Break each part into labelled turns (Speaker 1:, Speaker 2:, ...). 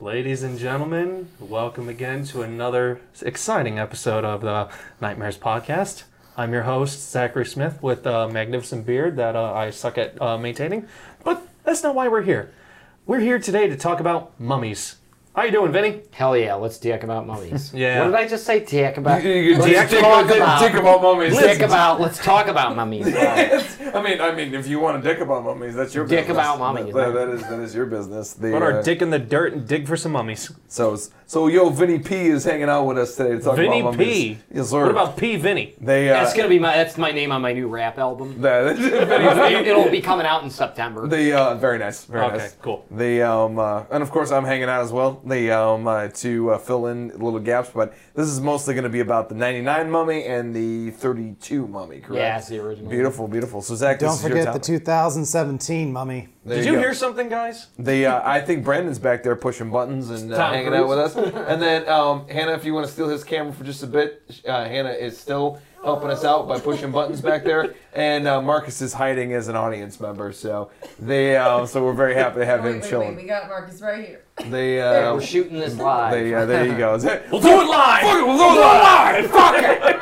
Speaker 1: Ladies and gentlemen, welcome again to another exciting episode of the Nightmares Podcast. I'm your host, Zachary Smith, with a magnificent beard that uh, I suck at uh, maintaining. But that's not why we're here. We're here today to talk about mummies. How you doing, Vinny?
Speaker 2: Hell yeah, let's dick about mummies.
Speaker 1: Yeah.
Speaker 2: What did I just say? Dick about.
Speaker 3: You- you-
Speaker 2: let's
Speaker 3: dick-
Speaker 2: talk
Speaker 3: dick-
Speaker 2: about.
Speaker 3: dick about mummies.
Speaker 2: Dick about. Let's talk about mummies.
Speaker 3: I mean, I mean, if you want to dick about mummies, that's your
Speaker 2: Dick
Speaker 3: business.
Speaker 2: about mummies,
Speaker 3: That- that is that is your business. The,
Speaker 1: Put our
Speaker 3: uh,
Speaker 1: dick in the dirt and dig for some mummies.
Speaker 3: So so yo, Vinny P is hanging out with us today to talk
Speaker 1: Vinny
Speaker 3: about
Speaker 1: P.
Speaker 3: Yes, sir.
Speaker 1: What about P. Vinny?
Speaker 3: they? Uh,
Speaker 2: That's gonna be my. That's my name on my new rap album.
Speaker 3: that-
Speaker 2: It'll be coming out in September.
Speaker 3: They uh, very nice, very
Speaker 1: Okay,
Speaker 3: nice.
Speaker 1: cool.
Speaker 3: They um uh, and of course I'm hanging out as well. They um uh, to uh, fill in little gaps, but this is mostly going to be about the '99 mummy and the '32 mummy. Correct?
Speaker 2: Yeah, it's the original.
Speaker 3: Beautiful, beautiful. So Zach,
Speaker 4: Don't
Speaker 3: this is your
Speaker 4: forget the 2017 mummy.
Speaker 3: There
Speaker 1: Did you
Speaker 3: go.
Speaker 1: hear something, guys?
Speaker 3: They, uh, I think Brandon's back there pushing buttons and uh, hanging
Speaker 1: Cruise.
Speaker 3: out with us. And then um, Hannah, if you want to steal his camera for just a bit, uh, Hannah is still helping us out by pushing buttons back there. And uh, Marcus is hiding as an audience member. So they, uh, so we're very happy to have
Speaker 5: Wait,
Speaker 3: him
Speaker 5: wait,
Speaker 3: chilling.
Speaker 5: wait, we got Marcus right here.
Speaker 3: They, uh,
Speaker 2: We're shooting this live.
Speaker 3: they, uh, there you go.
Speaker 1: We'll do it live!
Speaker 3: We'll go live.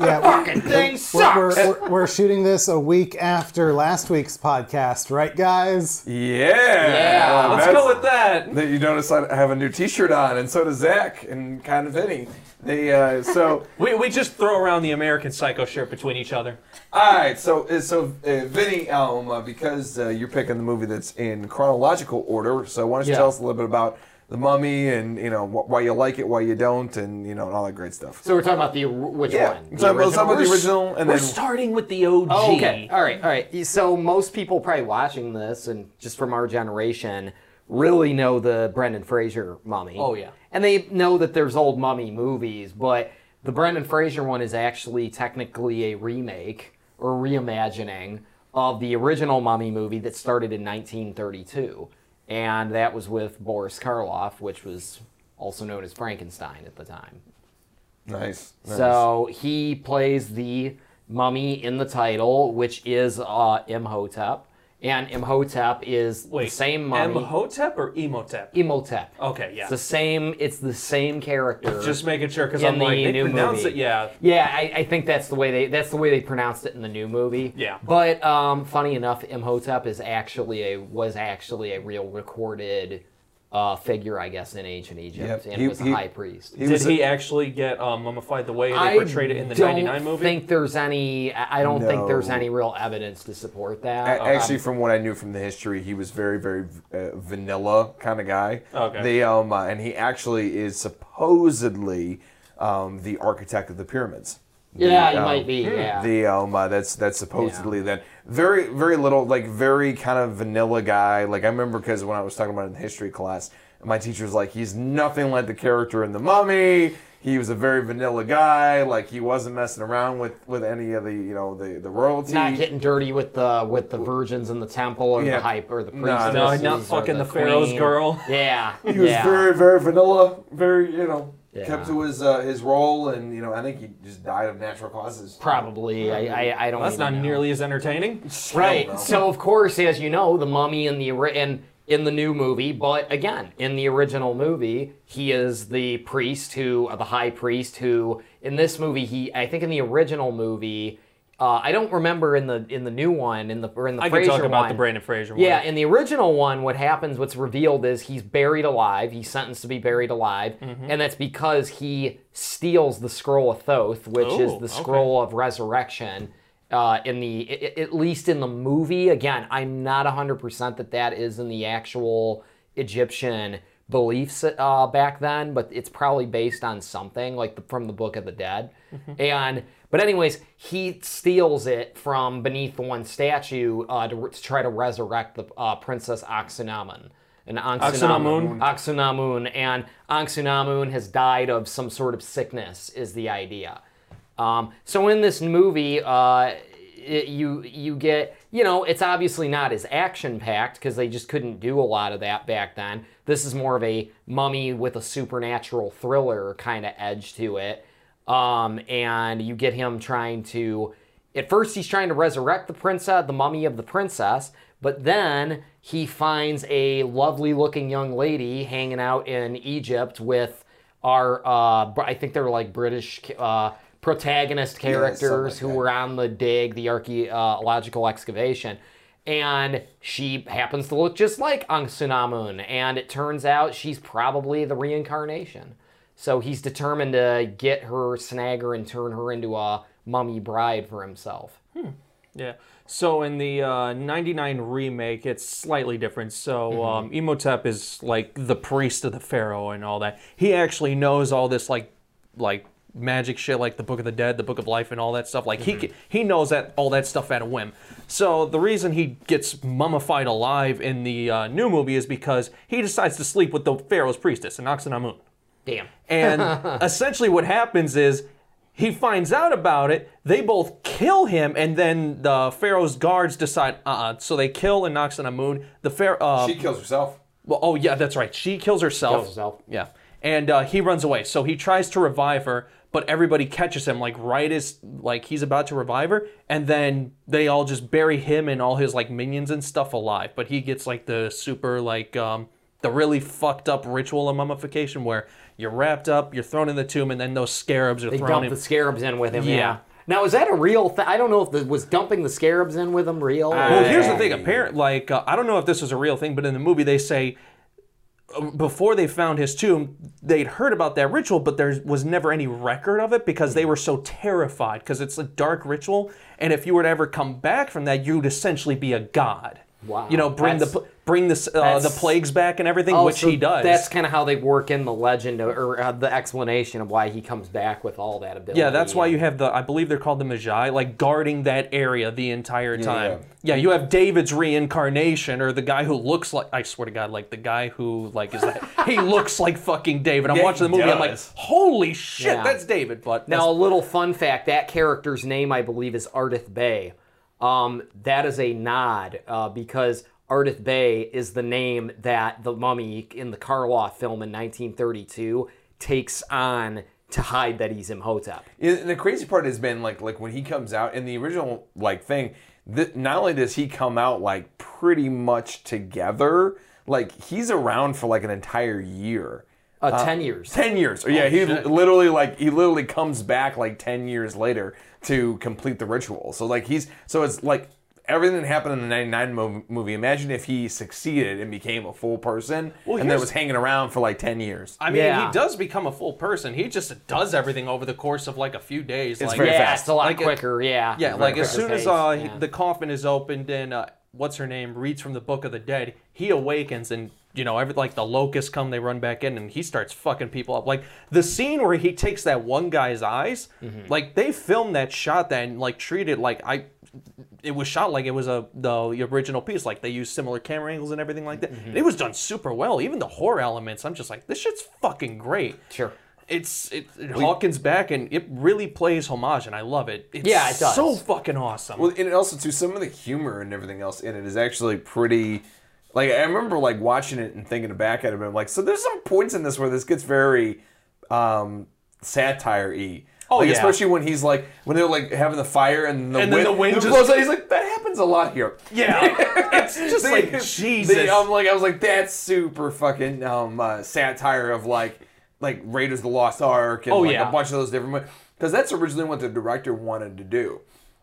Speaker 4: Yeah,
Speaker 2: Fucking thing
Speaker 4: we're,
Speaker 2: sucks.
Speaker 4: we're, we're, we're shooting this a week after last week's podcast, right, guys?
Speaker 3: Yeah.
Speaker 2: Yeah.
Speaker 3: Uh,
Speaker 1: Let's go with that.
Speaker 3: That you notice I have a new T-shirt on, and so does Zach, and kind of Vinny. They, uh, so.
Speaker 1: We, we just throw around the American Psycho shirt between each other.
Speaker 3: All right, so uh, so uh, Vinny, um, uh, because uh, you're picking the movie that's in chronological order, so why don't you
Speaker 2: Yeah.
Speaker 3: tell us a little bit about the Mummy and you know wh- why you like it, why you don't, and you know and all that great stuff.
Speaker 2: so we're talking about the which
Speaker 3: yeah,
Speaker 2: one? The
Speaker 3: so let's talk about the
Speaker 2: original?
Speaker 3: original, and
Speaker 1: We're
Speaker 3: then
Speaker 1: starting with the OG.
Speaker 2: Oh, okay. All right. All right. So most people probably watching this, and just from our generation, really know the Brendan Fraser mummy.
Speaker 1: Oh, yeah.
Speaker 2: And they know that there's old mummy movies, but the Brendan Fraser one is actually technically a remake or reimagining of the original mummy movie that started in 1932, and that was with Boris Karloff, which was also known as Frankenstein at the time.
Speaker 3: nice. nice.
Speaker 2: So he plays the mummy in the title, which is uh, Imhotep, and Imhotep is
Speaker 1: Wait,
Speaker 2: the same mummy.
Speaker 1: Imhotep or Emotep?
Speaker 2: Imhotep.
Speaker 1: Okay, yeah.
Speaker 2: It's the same. It's the same character.
Speaker 1: Just making sure, because I'm
Speaker 2: the
Speaker 1: like, they
Speaker 2: new
Speaker 1: pronounce
Speaker 2: movie.
Speaker 1: it, yeah.
Speaker 2: yeah, I, I think that's the way they that's the way they pronounced it in the new movie.
Speaker 1: Yeah.
Speaker 2: But um, funny enough, Imhotep is actually a was actually a real recorded uh, figure, I guess, in ancient Egypt,
Speaker 3: Yep.
Speaker 2: and
Speaker 3: He-
Speaker 2: was a
Speaker 3: he-
Speaker 2: high priest.
Speaker 3: he
Speaker 1: Did
Speaker 3: was
Speaker 1: he actually get um, mummified the way they
Speaker 2: I
Speaker 1: portrayed it in the
Speaker 2: don't
Speaker 1: 99 movie?
Speaker 2: think there's any. I I don't think there's any real evidence to support that.
Speaker 3: A- Actually,
Speaker 2: Um,
Speaker 3: from what I knew from the history, he was very, very uh, vanilla kind of guy.
Speaker 1: Okay.
Speaker 3: They um, uh, and he actually is supposedly um, the architect of the pyramids.
Speaker 2: Yeah,
Speaker 3: The,
Speaker 2: he
Speaker 3: um,
Speaker 2: might be. Yeah.
Speaker 3: The um, uh, that's that's supposedly that very very little like very kind of vanilla guy. Like I remember because when I was talking about it in history class, my teacher was like, he's nothing like the character in the Mummy. He was a very vanilla guy. Like he wasn't messing around with with any of the you know the the royalty.
Speaker 2: not getting dirty with the with the virgins in the temple or
Speaker 3: Yeah.
Speaker 2: the hype or the
Speaker 3: No,
Speaker 2: priestesses.
Speaker 1: no,
Speaker 2: or
Speaker 1: not fucking the
Speaker 2: queen.
Speaker 1: Pharaoh's girl.
Speaker 2: Yeah,
Speaker 3: He was
Speaker 2: yeah.
Speaker 3: very, very vanilla. Very, you know,
Speaker 2: Yeah.
Speaker 3: kept to his uh, his role, and you know, I think he just died of natural causes.
Speaker 2: probably. I I, I don't.
Speaker 1: That's not
Speaker 2: know.
Speaker 1: nearly as entertaining.
Speaker 2: right. So of course, as you know, the mummy in the ori- in in the new movie, but again, in the original movie, he is the priest who, uh, the high priest who, in this movie, he, I think in the original movie, uh, I don't remember in the in the new one, in the or in the
Speaker 1: I can talk about
Speaker 2: one.
Speaker 1: the Brendan Fraser one.
Speaker 2: Yeah, in the original one, what happens, what's revealed is he's buried alive. He's sentenced to be buried alive.
Speaker 1: Mm-hmm.
Speaker 2: And that's because he steals the scroll of Thoth, which is
Speaker 1: Ooh,
Speaker 2: the
Speaker 1: okay.
Speaker 2: scroll of resurrection. Uh, in the, at least in the movie, again, I'm not 100% that that is in the actual Egyptian beliefs uh, back then, but it's probably based on something like the, from the Book of the Dead. And but anyways, he steals it from beneath one statue uh, to, to try to resurrect the uh, Princess Oxunamun. And
Speaker 1: Anxunamun.
Speaker 2: Oxunamun, and Anxunamun has died of some sort of sickness, is the idea. Um, so in this movie, uh, it, you you get you know it's obviously not as action packed because they just couldn't do a lot of that back then. This is more of a mummy with a supernatural thriller kind of edge to it, um, and you get him trying to at first he's trying to resurrect the princess, the mummy of the princess, but then he finds a lovely looking young lady hanging out in Egypt with our, uh, I think they're like British uh, protagonist
Speaker 3: something
Speaker 2: characters
Speaker 3: like
Speaker 2: who
Speaker 3: that.
Speaker 2: were on the dig, the archaeological excavation. And she happens to look just like Aung Sunamun, and it turns out she's probably the reincarnation. So he's determined to get her, snag her, and turn her into a mummy bride for himself.
Speaker 1: Yeah. So in the uh, 99 remake, it's slightly different. So um, Imhotep is like the priest of the pharaoh and all that. He actually knows all this like like magic shit, like the Book of the Dead, the Book of Life, and all that stuff. Like he he he knows that all that stuff at a whim. So the reason he gets mummified alive in the uh, new movie is because he decides to sleep with the pharaoh's priestess, Anaxinamun.
Speaker 2: Damn.
Speaker 1: And essentially, what happens is he finds out about it. They both kill him, and then the pharaoh's guards decide, uh, uh So they kill and knocks on a moon. The pharaoh. Uh,
Speaker 3: She kills herself.
Speaker 1: well, oh yeah, that's right. She kills herself.
Speaker 2: Kills herself.
Speaker 1: Yeah, and uh, he runs away. So he tries to revive her, but everybody catches him like right as like he's about to revive her, and then they all just bury him and all his like minions and stuff alive. But he gets like the super like um the really fucked up ritual of mummification where you're wrapped up, you're thrown in the tomb, and then those scarabs are
Speaker 2: They
Speaker 1: thrown
Speaker 2: dump
Speaker 1: in.
Speaker 2: the scarabs in with him. Yeah.
Speaker 1: Yeah.
Speaker 2: Now is that a real thing? I don't know if the, was dumping the scarabs in with him real. or-
Speaker 1: Well, here's the thing. Apparently, like uh, I don't know if this is a real thing, but in the movie they say Um, before they found his tomb, they'd heard about that ritual, but there was never any record of it because they hmm. were so terrified because it's a dark ritual, and if you were to ever come back from that, you'd essentially be a god.
Speaker 2: Wow.
Speaker 1: You know, bring
Speaker 2: That's-
Speaker 1: the bring the uh, the plagues back and everything,
Speaker 2: Oh,
Speaker 1: which
Speaker 2: so
Speaker 1: he does.
Speaker 2: That's kind of how they work in the legend or, or uh, the explanation of why he comes back with all that ability.
Speaker 1: Yeah, that's why you have the I believe they're called the Medjai, like guarding that area the entire time. Yeah, you have David's reincarnation or the guy who looks like I swear to God, like the guy who like is that he looks like fucking David. I'm
Speaker 3: Yeah,
Speaker 1: watching the
Speaker 3: he
Speaker 1: movie, I'm like, holy shit,
Speaker 2: Yeah.
Speaker 1: that's David. But
Speaker 2: Now, a little fun fact: that character's name, I believe, is Ardeth Bay. Um, that is a nod uh, because Ardeth Bay is the name that the mummy in the Karloff film in 1932 takes on to hide that he's Imhotep.
Speaker 3: And the crazy part has been like like when he comes out in the original like thing. Th- not only does he come out like pretty much together, like he's around for like an entire year.
Speaker 2: Uh, Ten years.
Speaker 3: 10 years. yeah, he literally like he literally comes back like 10 years later to complete the ritual. So like he's so it's like everything that happened in the 99 mov- movie. Imagine if he succeeded and became a full person and then was hanging around for like 10 years.
Speaker 1: I mean,
Speaker 2: Yeah.
Speaker 1: he does become a full person. He just does everything over the course of like a few days. like,
Speaker 3: very
Speaker 2: yeah,
Speaker 3: fast.
Speaker 2: it's a lot
Speaker 1: Like it-
Speaker 2: quicker. yeah.
Speaker 1: Yeah, like as soon as uh,
Speaker 2: yeah.
Speaker 1: the coffin is opened and uh, what's her name reads from the book of the dead, he awakens and you know every like the locusts come, they run back in, and he starts fucking people up. Like the scene where he takes that one guy's eyes,
Speaker 2: Mm-hmm.
Speaker 1: like they filmed that shot that and like treated like I. It was shot like it was a the, the original piece. Like they used similar camera angles and everything like that.
Speaker 2: Mm-hmm.
Speaker 1: It was done super well. Even the horror elements, I'm just like, this shit's fucking great.
Speaker 2: Sure.
Speaker 1: It's it, it Hawkins back and it really plays homage and I love it. It's
Speaker 2: Yeah, it does.
Speaker 1: so fucking awesome.
Speaker 3: Well, and also too some of the humor and everything else in it is actually pretty. Like I remember like watching it and thinking back at it, and I'm like, so there's some points in this where this gets very um, satire-y.
Speaker 1: Oh,
Speaker 3: like,
Speaker 1: yeah.
Speaker 3: especially when he's like when they're like having the fire and the
Speaker 1: And then
Speaker 3: wind,
Speaker 1: the wind just-
Speaker 3: blows out. He's like, that happens a lot here.
Speaker 1: Yeah, it's just
Speaker 3: They-
Speaker 1: like
Speaker 3: they-
Speaker 1: Jesus.
Speaker 3: I'm like, I was like, that's super fucking um, uh, satire of like, like Raiders of the Lost Ark and
Speaker 1: Oh,
Speaker 3: like
Speaker 1: yeah.
Speaker 3: a bunch of those different because that's originally what the director wanted to do.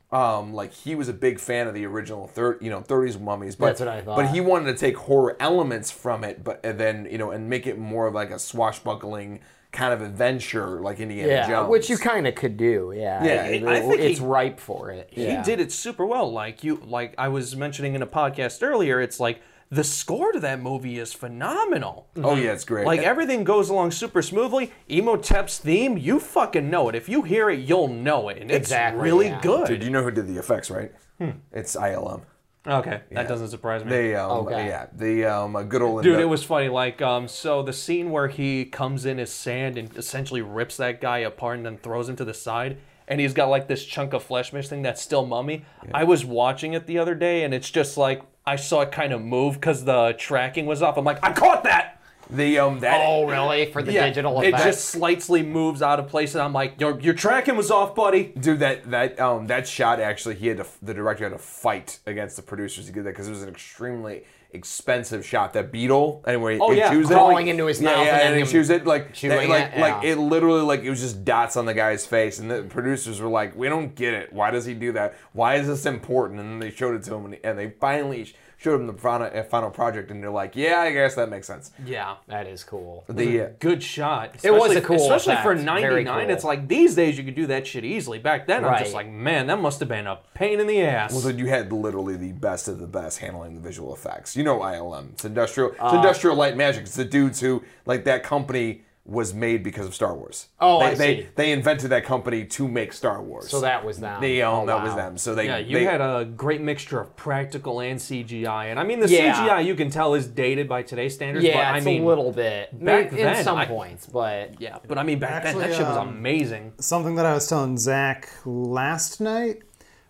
Speaker 3: Um, like he was a big fan of the original third, you know, 30s mummies, but
Speaker 2: That's what I thought.
Speaker 3: but he wanted to take horror elements from it, but and then you know and make it more of like a swashbuckling kind of adventure, like Indiana
Speaker 2: Yeah,
Speaker 3: Jones.
Speaker 2: which you kind of could do. Yeah.
Speaker 3: Yeah,
Speaker 2: It-
Speaker 1: I think
Speaker 2: it's
Speaker 1: he-
Speaker 2: ripe for it.
Speaker 1: he
Speaker 2: yeah.
Speaker 1: did it super well. Like you, like I was mentioning in a podcast earlier. It's like the score to that movie is phenomenal.
Speaker 3: oh yeah, it's great.
Speaker 1: Like everything goes along super smoothly. Emotep's theme, you fucking know it. If you hear it, you'll know it, and it's
Speaker 2: Exactly,
Speaker 1: really
Speaker 2: yeah.
Speaker 1: good.
Speaker 3: Dude, you know who did the effects, right?
Speaker 1: Hmm.
Speaker 3: It's ILM.
Speaker 1: okay, that doesn't surprise me.
Speaker 3: They um
Speaker 2: Okay.
Speaker 3: yeah the um good old
Speaker 1: Dude, it was funny. Like, um, so the scene where he comes in his sand and essentially rips that guy apart and then throws him to the side, and he's got like this chunk of flesh missing thing that's still mummy. I was watching it the other day, and it's just like I saw it kind of move because the tracking was off. I'm like, I caught that.
Speaker 3: The um that
Speaker 2: Oh, really? For the digital
Speaker 1: effect.
Speaker 2: it
Speaker 1: just slightly moves out of place, and I'm like, your your tracking was off, buddy.
Speaker 3: Dude, that that um that shot actually, he had to the director had to fight against the producers to get that because it was an extremely expensive shot. That beetle, anyway,
Speaker 1: Oh,
Speaker 3: it
Speaker 1: yeah,
Speaker 3: chews
Speaker 2: crawling
Speaker 3: it,
Speaker 2: into his
Speaker 3: yeah,
Speaker 2: mouth
Speaker 3: yeah,
Speaker 2: and then
Speaker 3: and he chews it like
Speaker 2: chewing
Speaker 3: that- like
Speaker 2: it,
Speaker 3: like
Speaker 2: yeah.
Speaker 3: it literally like it was just dots on the guy's face, and the producers were like, "We don't get it. Why does he do that? Why is this important?" And then they showed it to him, and, and they finally showed him the final, uh, final project, and they're like, "Yeah, I guess that makes sense."
Speaker 1: Yeah.
Speaker 2: that is cool.
Speaker 3: The uh,
Speaker 1: Good shot.
Speaker 2: It was a cool
Speaker 1: especially for
Speaker 2: effect. Very
Speaker 1: 99.
Speaker 2: cool.
Speaker 1: It's like these days you could do that shit easily. Back then, I'm just like, man, that must have been a pain in the ass.
Speaker 3: So you had literally the best of the best handling the visual effects. You know ILM. It's industrial. It's
Speaker 2: Uh,
Speaker 3: industrial light magic. It's the dudes who like that company was made because of Star Wars.
Speaker 2: Oh,
Speaker 3: they,
Speaker 2: I
Speaker 3: they,
Speaker 2: see.
Speaker 3: They invented that company to make Star Wars.
Speaker 2: So that was them.
Speaker 3: they um,
Speaker 2: Oh,
Speaker 3: that was them. So they
Speaker 1: yeah, you
Speaker 3: they,
Speaker 1: had a great mixture of practical and CGI, and I mean the
Speaker 2: Yeah.
Speaker 1: CGI you can tell is dated by today's standards.
Speaker 2: Yeah,
Speaker 1: but I
Speaker 2: it's
Speaker 1: mean,
Speaker 2: a little bit.
Speaker 1: back
Speaker 2: Maybe
Speaker 1: then,
Speaker 2: in some
Speaker 1: I-
Speaker 2: points, but
Speaker 1: Yeah, but I mean back then
Speaker 4: Actually,
Speaker 1: that shit was
Speaker 4: um,
Speaker 1: amazing.
Speaker 4: Something that I was telling Zach last night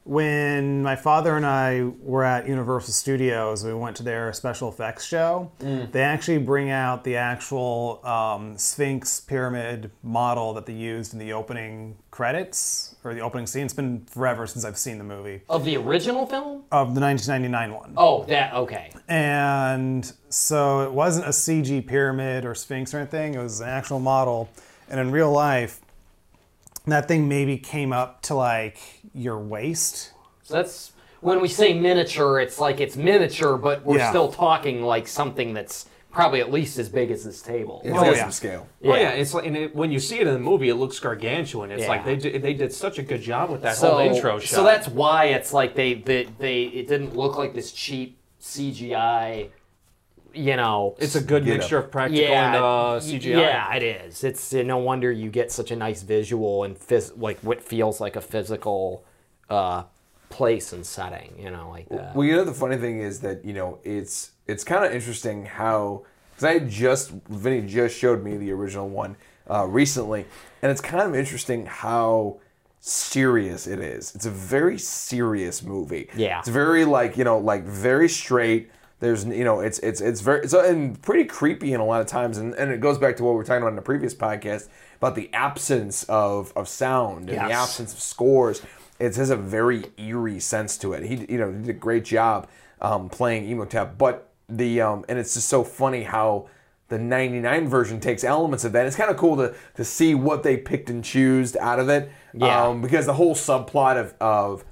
Speaker 4: when my father and I were at Universal Studios, we went to their special effects show. They actually bring out the actual um, Sphinx pyramid model that they used in the opening credits or the opening scene. It's been forever since I've seen the movie
Speaker 2: of the original film.
Speaker 4: of the 1999 one.
Speaker 2: Oh, that okay.
Speaker 4: And so it wasn't a CG pyramid or sphinx or anything, it was an actual model. And in real life, that thing maybe came up to like your waist.
Speaker 2: So that's when we say miniature. It's like it's miniature, but we're
Speaker 4: Yeah.
Speaker 2: still talking like something that's probably at least as big as this table.
Speaker 3: it's
Speaker 4: Oh,
Speaker 3: got
Speaker 4: yeah.
Speaker 3: some scale.
Speaker 1: Oh yeah, it's like and it, when you see it in the movie, it looks gargantuan. It's
Speaker 2: Yeah.
Speaker 1: like they did, they did such a good job with that
Speaker 2: so,
Speaker 1: whole intro shot.
Speaker 2: So that's why it's like they, they they it didn't look like this cheap CGI. You know,
Speaker 1: it's a good mixture
Speaker 3: up.
Speaker 1: of practical and uh, CGI.
Speaker 2: Yeah, it is. It's uh, no wonder you get such a nice visual and phys- like what feels like a physical uh, place and setting. You know, like that.
Speaker 3: Well, you know the funny thing is that you know it's it's kind of interesting how because I just Vinny just showed me the original one uh, recently, and it's kind of interesting how serious it is. It's a very serious movie.
Speaker 2: Yeah.
Speaker 3: it's very like you know like very straight. There's you know it's it's it's very it's and pretty creepy in a lot of times, and, and it goes back to what we were talking about in the previous podcast about the absence of of sound and the absence of scores. It has a very eerie sense to it. He, you know, he did a great job um, playing Emotep, but the um, and it's just so funny how the '99 version takes elements of that. It's kind of cool to to see what they picked and chose out of it.
Speaker 2: Yeah.
Speaker 3: Um, because the whole subplot of of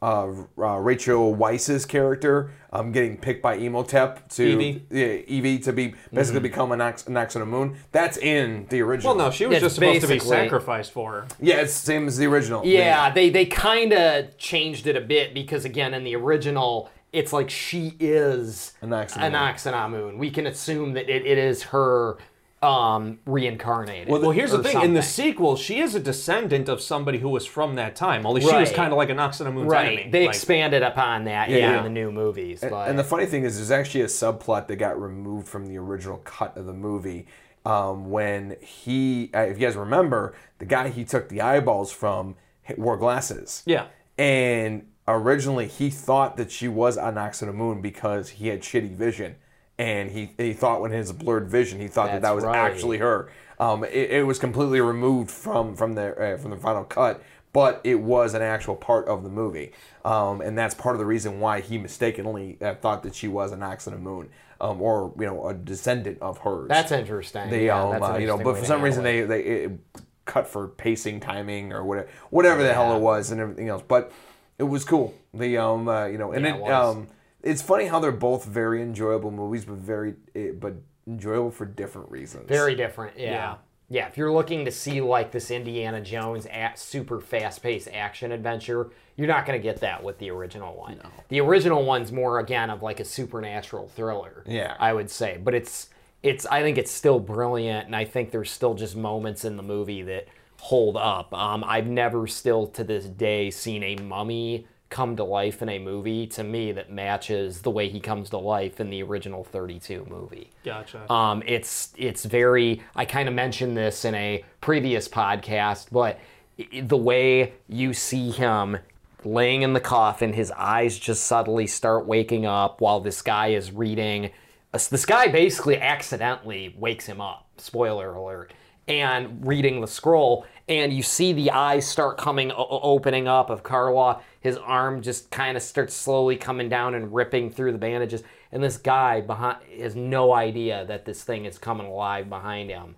Speaker 3: uh, uh, Rachel Weisz's character um, getting picked by Emotep to
Speaker 1: Evie.
Speaker 3: yeah, Evie to be basically become an Nox, Nox on the moon. That's in the original.
Speaker 1: Well, no, she was
Speaker 2: It's
Speaker 1: just supposed to be sacrificed for her.
Speaker 3: yeah, it's the same as the original.
Speaker 2: Yeah, they they kind of changed it a bit because again, in the original, it's like she is
Speaker 3: Anaxamoon.
Speaker 2: Anaxamoon. We can assume that it, it is her um, reincarnated.
Speaker 1: Well, here's the
Speaker 2: or
Speaker 1: thing: in the sequel, she is a descendant of somebody who was from that time. Only she was kind of like a Nox on the Moon's
Speaker 2: right,
Speaker 1: enemy.
Speaker 2: they
Speaker 1: Like,
Speaker 2: expanded upon that, yeah,
Speaker 3: yeah.
Speaker 2: in the new movies. But
Speaker 3: And the funny thing is, there's actually a subplot that got removed from the original cut of the movie. Um, when he, uh, if you guys remember, the guy he took the eyeballs from wore glasses.
Speaker 1: Yeah.
Speaker 3: And originally he thought that she was Anox on the moon because he had shitty vision. And he, he thought when his blurred vision, he thought that that was
Speaker 2: right.
Speaker 3: actually her. Um, it, it was completely removed from from the uh, from the final cut, but it was an actual part of the movie, um, and that's part of the reason why he mistakenly uh, thought that she was an the Moon, um, or you know a descendant of hers.
Speaker 2: that's interesting.
Speaker 3: They,
Speaker 2: yeah,
Speaker 3: um,
Speaker 2: that's
Speaker 3: uh, you know, but for some reason
Speaker 2: it.
Speaker 3: they they it cut for pacing, timing, or whatever, whatever the hell it was, and everything else. But it was cool. The um, uh, you know, and
Speaker 2: Yeah,
Speaker 3: it,
Speaker 2: it
Speaker 3: um, it's funny how they're both very enjoyable movies, but very eh, but enjoyable for different reasons.
Speaker 2: Very different, yeah.
Speaker 1: Yeah.
Speaker 2: yeah. if you're looking to see like this Indiana Jones at super fast-paced action adventure, you're not going to get that with the original one. The original one's more again of like a supernatural thriller.
Speaker 3: Yeah.
Speaker 2: I would say, but it's it's I think it's still brilliant, and I think there's still just moments in the movie that hold up. Um, I've never still to this day seen a mummy come to life in a movie to me that matches the way he comes to life in the original 32 movie.
Speaker 1: Gotcha.
Speaker 2: Um, it's it's very. I kind of mentioned this in a previous podcast, but the way you see him laying in the coffin, his eyes just suddenly start waking up while this guy is reading uh, this guy basically accidentally wakes him up. Spoiler alert. And reading the scroll, and you see the eyes start coming, opening up of Karwa. His arm just kind of starts slowly coming down and ripping through the bandages. And this guy behind has no idea that this thing is coming alive behind him.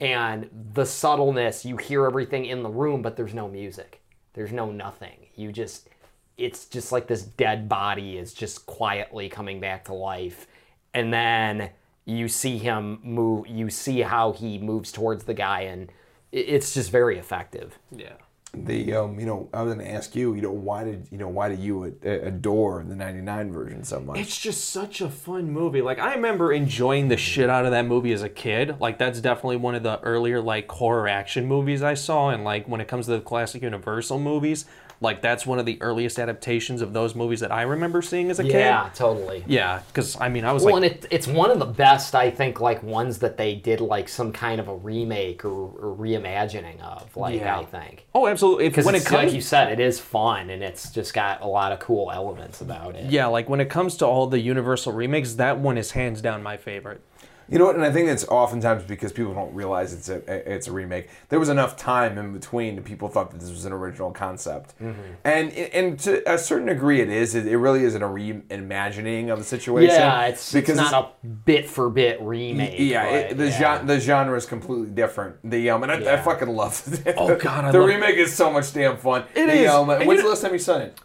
Speaker 2: And the subtleness, you hear everything in the room, but there's no music. There's no nothing. You just, it's just like this dead body is just quietly coming back to life. And then you see him move, you see how he moves towards the guy, and it's just very effective.
Speaker 1: Yeah.
Speaker 3: The um, you know, I was going to ask you, you know, why did you know why did you a- a- adore the '99 version so much?
Speaker 1: It's just such a fun movie. Like I remember enjoying the shit out of that movie as a kid. Like that's definitely one of the earlier like horror action movies I saw and like when it comes to the classic Universal movies, like that's one of the earliest adaptations of those movies that I remember seeing as a
Speaker 2: Yeah,
Speaker 1: kid.
Speaker 2: Yeah, totally.
Speaker 1: Yeah, cuz I mean I was
Speaker 2: Well,
Speaker 1: like
Speaker 2: and it, it's one of the best, I think, like ones that they did like some kind of a remake or, or reimagining of. Like
Speaker 1: Yeah.
Speaker 2: I think
Speaker 1: Oh, absolutely.
Speaker 2: Because
Speaker 1: when it comes
Speaker 2: like you said, it is fun and it's just got a lot of cool elements about it.
Speaker 1: Yeah, like when it comes to all the Universal remakes, that one is hands down my favorite.
Speaker 3: You know what? And I think it's oftentimes because people don't realize it's a it's a remake. There was enough time in between that people thought that this was an original concept,
Speaker 2: Mm-hmm.
Speaker 3: and and to a certain degree, it is. It, it really isn't a reimagining of the situation.
Speaker 2: Yeah, it's, because it's not a bit for bit remake.
Speaker 3: Yeah, it, the
Speaker 2: yeah.
Speaker 3: genre the genre is completely different. The um, and I, I fucking love it.
Speaker 1: Oh, God, I
Speaker 3: the remake is so much damn fun.
Speaker 1: It
Speaker 3: the,
Speaker 1: is.
Speaker 3: Um, when's the last time you saw it?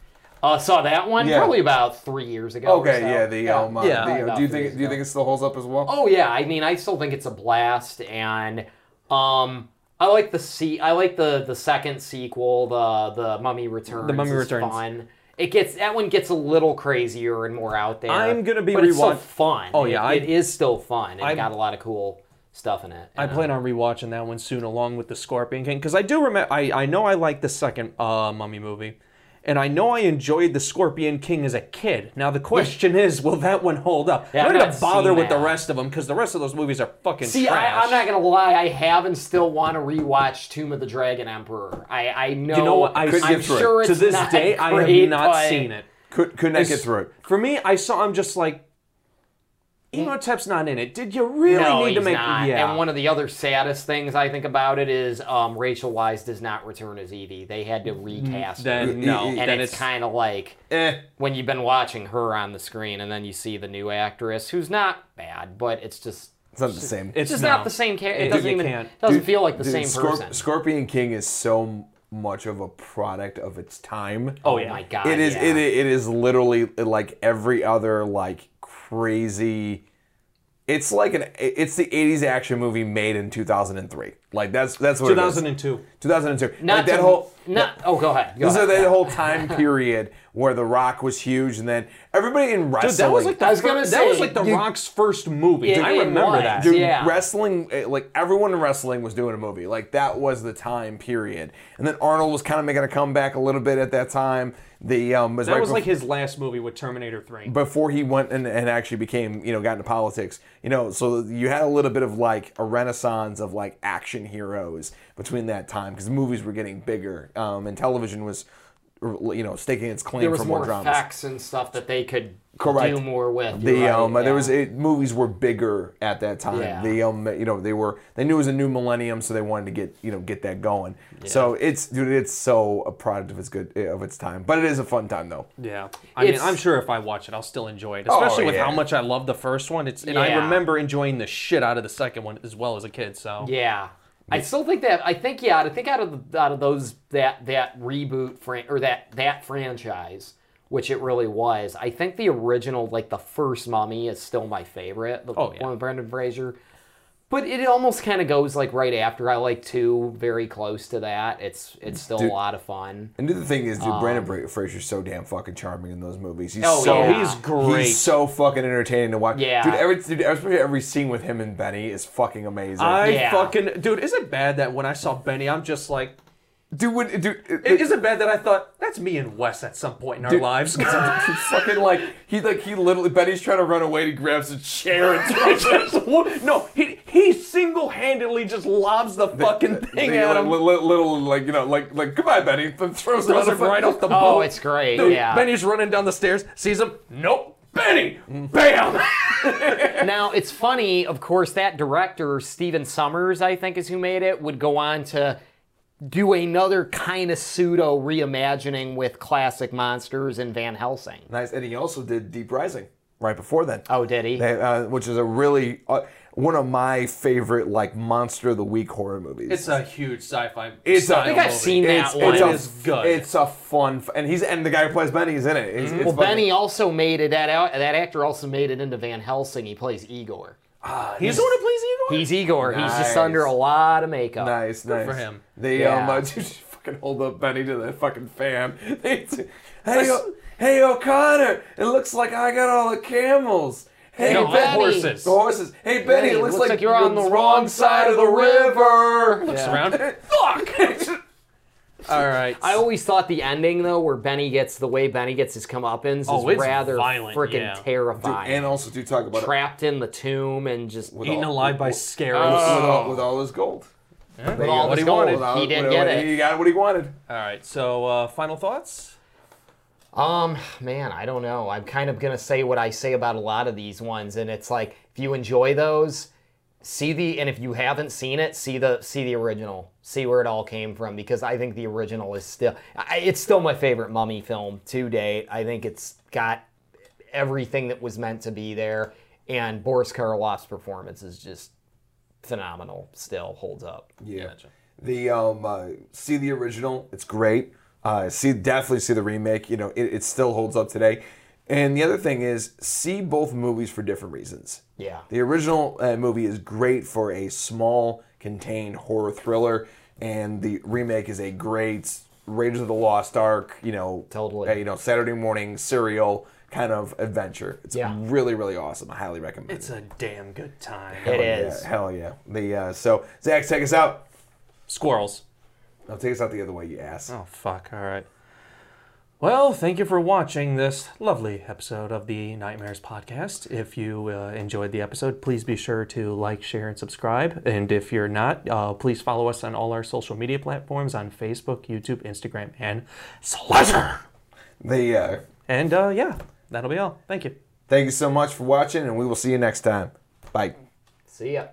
Speaker 2: Uh, saw that one
Speaker 3: Yeah.
Speaker 2: probably about three years ago. or
Speaker 3: Okay,
Speaker 2: so.
Speaker 3: yeah. The um, uh,
Speaker 1: Yeah.
Speaker 3: the, uh, do you think do you think it still holds up as well?
Speaker 2: Oh yeah, I mean, I still think it's a blast, and um, I like the se- I like the the second sequel, the the Mummy Returns.
Speaker 1: The Mummy
Speaker 2: is
Speaker 1: Returns.
Speaker 2: Fun. It gets that one gets a little crazier and more out there.
Speaker 1: I'm gonna be
Speaker 2: but it's still
Speaker 1: rewatch-
Speaker 2: fun.
Speaker 1: Oh, yeah,
Speaker 2: it,
Speaker 1: I-
Speaker 2: it is still fun. It
Speaker 1: I-
Speaker 2: got a lot of cool stuff in it.
Speaker 1: I
Speaker 2: and,
Speaker 1: plan on rewatching that one soon, along with the Scorpion King, because I do remember. I, I know I like the second uh, Mummy movie, and I know I enjoyed the Scorpion King as a kid. Now the question is, will that one hold up?
Speaker 2: Yeah,
Speaker 1: I'm
Speaker 2: I've
Speaker 1: not
Speaker 2: not
Speaker 1: gonna bother
Speaker 2: seen
Speaker 1: with the rest of them because the rest of those movies are fucking
Speaker 2: See,
Speaker 1: trash.
Speaker 2: I, I'm not gonna lie. I have and still want to rewatch Tomb of the Dragon Emperor. I I know.
Speaker 1: You know what? I,
Speaker 2: I'm
Speaker 3: get through it.
Speaker 2: sure
Speaker 1: to
Speaker 2: it's
Speaker 1: this
Speaker 2: not
Speaker 1: day, I
Speaker 2: great,
Speaker 1: have not seen it.
Speaker 3: Could could not
Speaker 1: It's-
Speaker 3: get through it.
Speaker 1: For me, I saw. I'm just like, Emotep's not in it. Did you really
Speaker 2: no,
Speaker 1: need to make?
Speaker 2: not.
Speaker 1: Yeah.
Speaker 2: And one of the other saddest things I think about it is um, Rachel Weisz does not return as Evie. They had to recast her.
Speaker 1: no,
Speaker 3: and
Speaker 2: and
Speaker 1: then
Speaker 2: it's,
Speaker 1: it's
Speaker 2: kind of like
Speaker 3: Eh.
Speaker 2: when you've been watching her on the screen and then you see the new actress who's not bad, but it's just
Speaker 3: It's not the same.
Speaker 1: It's
Speaker 2: just
Speaker 1: no.
Speaker 2: not the same character. It
Speaker 1: It-
Speaker 2: doesn't even
Speaker 1: can't.
Speaker 2: doesn't
Speaker 3: Dude,
Speaker 2: feel like the
Speaker 3: dude,
Speaker 2: same
Speaker 3: Scorp-
Speaker 2: person.
Speaker 3: Scorpion King is so much of a product of its time.
Speaker 1: Oh,
Speaker 2: oh
Speaker 1: yeah.
Speaker 2: my god!
Speaker 3: It is
Speaker 2: yeah.
Speaker 3: it, it is literally like every other like crazy it's like an it's the 80s action movie made in 2003. Like that's that's what it is.
Speaker 1: 2002.
Speaker 3: 2002.
Speaker 2: Not
Speaker 3: like that
Speaker 2: to-
Speaker 3: whole
Speaker 2: not. Oh, go ahead. Go
Speaker 3: so
Speaker 2: ahead.
Speaker 3: that whole time period where The Rock was huge and then everybody in wrestling
Speaker 1: Dude, that was like the
Speaker 2: I was
Speaker 1: fir-
Speaker 2: gonna
Speaker 1: that was like the
Speaker 2: you-
Speaker 1: Rock's first movie.
Speaker 2: It-
Speaker 1: I remember that.
Speaker 3: Dude,
Speaker 2: Yeah.
Speaker 3: wrestling, eh, like everyone in wrestling was doing a movie. Like that was the time period. And then Arnold was kind of making a comeback a little bit at that time. The um, was
Speaker 1: That
Speaker 3: right
Speaker 1: was
Speaker 3: bef-
Speaker 1: like his last movie with Terminator 3.
Speaker 3: before he went and, and actually became, you know, got into politics. You know, so you had a little bit of like a renaissance of like action heroes between that time because movies were getting bigger um, and television was, you know, staking its claim
Speaker 2: there was
Speaker 3: for more,
Speaker 2: more
Speaker 3: dramas.
Speaker 2: effects and stuff that they could
Speaker 3: Correct.
Speaker 2: do more with.
Speaker 3: The
Speaker 2: right,
Speaker 3: um, there was it, movies were bigger at that time.
Speaker 2: Yeah.
Speaker 3: The um, you know, they were they knew it was a new millennium, so they wanted to get you know get that going. So it's dude, it's so a product of its good of its time, but it is a fun time though.
Speaker 1: Yeah, I mean,
Speaker 2: It's-
Speaker 1: I'm sure if I watch it, I'll still enjoy it,
Speaker 3: Oh,
Speaker 1: especially with how much I love the first one. It's and I remember enjoying the shit out of the second one as well as a kid. So
Speaker 2: Yeah. I still think that I think yeah I think out of the, out of those that that reboot fran- or that that franchise which it really was I think the original like the first Mummy is still my favorite the
Speaker 1: Oh, yeah.
Speaker 2: one with Brendan Fraser but it almost kind of goes like right after I like two very close to that it's it's still
Speaker 3: Dude.
Speaker 2: a lot of fun
Speaker 3: And the thing is, dude, Brendan um, Bra- Fraser's so damn fucking charming in those movies. He's
Speaker 2: Oh,
Speaker 3: so
Speaker 2: yeah.
Speaker 1: he's great.
Speaker 3: He's so fucking entertaining to watch.
Speaker 2: Yeah.
Speaker 3: dude. Every dude, especially every scene with him and Benny is fucking amazing.
Speaker 1: I
Speaker 2: Yeah.
Speaker 1: fucking dude, is it bad that when I saw Benny, I'm just like,
Speaker 3: dude, when, dude, it,
Speaker 1: is it bad that I thought that's me and Wes at some point in our
Speaker 3: Dude,
Speaker 1: lives?
Speaker 3: Fucking like he like he literally Benny's trying to run away. He grabs a chair and throws
Speaker 1: no, he he single handedly just lobs the fucking thing
Speaker 3: the,
Speaker 1: at
Speaker 3: like,
Speaker 1: him.
Speaker 3: li- li- little like you know like like goodbye Benny. Then throws,
Speaker 1: Throws
Speaker 3: the
Speaker 1: it right off the
Speaker 2: oh it's great
Speaker 1: Dude,
Speaker 2: yeah
Speaker 1: Benny's running down the stairs, sees him. Nope.
Speaker 3: Benny, bam.
Speaker 2: now it's funny, of course, that director Stephen Sommers, I think, is who made it, would go on to do another kind of pseudo reimagining with classic monsters in Van Helsing.
Speaker 3: nice, and he also did Deep Rising right before then.
Speaker 2: Oh, did he?
Speaker 3: They, uh, which is a really uh, one of my favorite like monster of the week horror movies.
Speaker 1: It's a huge sci-fi.
Speaker 3: It's a-
Speaker 1: style
Speaker 3: I think
Speaker 2: I've
Speaker 1: movie.
Speaker 2: seen that
Speaker 3: it's,
Speaker 2: one.
Speaker 3: It's a,
Speaker 1: It is good.
Speaker 3: It's a fun, f- and he's and the guy who plays Benny is in it. It's, it's
Speaker 2: well,
Speaker 3: fucking-
Speaker 2: Benny also made it. That out, that actor also made it into Van Helsing. He plays Igor.
Speaker 1: He's the one who plays Igor.
Speaker 2: He's Igor. He's just under a lot of makeup.
Speaker 3: Nice, nice
Speaker 1: for him.
Speaker 3: They
Speaker 2: Yeah.
Speaker 3: um, uh, just fucking hold up Benny to the fucking fan. They t- hey, o- hey, O'Connor, it looks like I got all the camels. Hey,
Speaker 2: No,
Speaker 3: Benny,
Speaker 2: horses.
Speaker 3: The horses. Hey, Benny,
Speaker 2: Hey,
Speaker 3: it looks, like,
Speaker 2: you're on the wrong side of the
Speaker 3: river.
Speaker 1: Looks
Speaker 2: Yeah.
Speaker 1: around.
Speaker 3: Fuck.
Speaker 1: All right.
Speaker 2: I always thought the ending though, where Benny gets the way Benny gets his comeuppance, is
Speaker 1: Oh, it's
Speaker 2: rather freaking
Speaker 1: yeah.
Speaker 2: terrifying.
Speaker 3: and also do talk about it
Speaker 2: Trapped in the tomb and just
Speaker 1: Eaten
Speaker 3: all-
Speaker 1: alive by scary.
Speaker 3: with,
Speaker 2: Oh.
Speaker 3: all, with all his gold.
Speaker 2: with all
Speaker 1: what
Speaker 2: his
Speaker 1: he wanted.
Speaker 2: gold.
Speaker 3: Without-
Speaker 2: He didn't
Speaker 3: with-
Speaker 2: get it.
Speaker 3: He got what he wanted.
Speaker 1: All right. So, uh, final thoughts.
Speaker 2: Um, man, I don't know. I'm kind of gonna say what I say about a lot of these ones, and it's like if you enjoy those, see the and if you haven't seen it, see the see the original, see where it all came from, because I think the original is still I, it's still my favorite Mummy film to date. I think it's got everything that was meant to be there, and Boris Karloff's performance is just phenomenal. Still holds up.
Speaker 3: Yeah. The um, uh, see the original. It's great. Uh, see definitely see the remake. You know, it, it still holds up today. And the other thing is, see both movies for different reasons.
Speaker 2: Yeah.
Speaker 3: The original uh, movie is great for a small, contained horror thriller, and the remake is a great Raiders of the Lost Ark. You know,
Speaker 2: Totally.
Speaker 3: uh, you know, Saturday morning serial kind of adventure. It's
Speaker 2: Yeah.
Speaker 3: really, really awesome. I highly recommend
Speaker 1: It's a damn good time.
Speaker 2: It
Speaker 3: Yeah,
Speaker 2: is.
Speaker 3: hell yeah. The uh, so Zach, take us out.
Speaker 1: Squirrels.
Speaker 3: No, take us out the other way, you ass.
Speaker 1: Oh, fuck. All right. Well, thank you for watching this lovely episode of the Nightmares podcast. If you uh, enjoyed the episode, please be sure to like, share, and subscribe. And if you're not, uh, please follow us on all our social media platforms on Facebook, YouTube, Instagram, and Slither.
Speaker 3: The uh,
Speaker 1: And uh, yeah, that'll be all. Thank you.
Speaker 3: thank you so much for watching, and we will see you next time. Bye.
Speaker 2: See ya.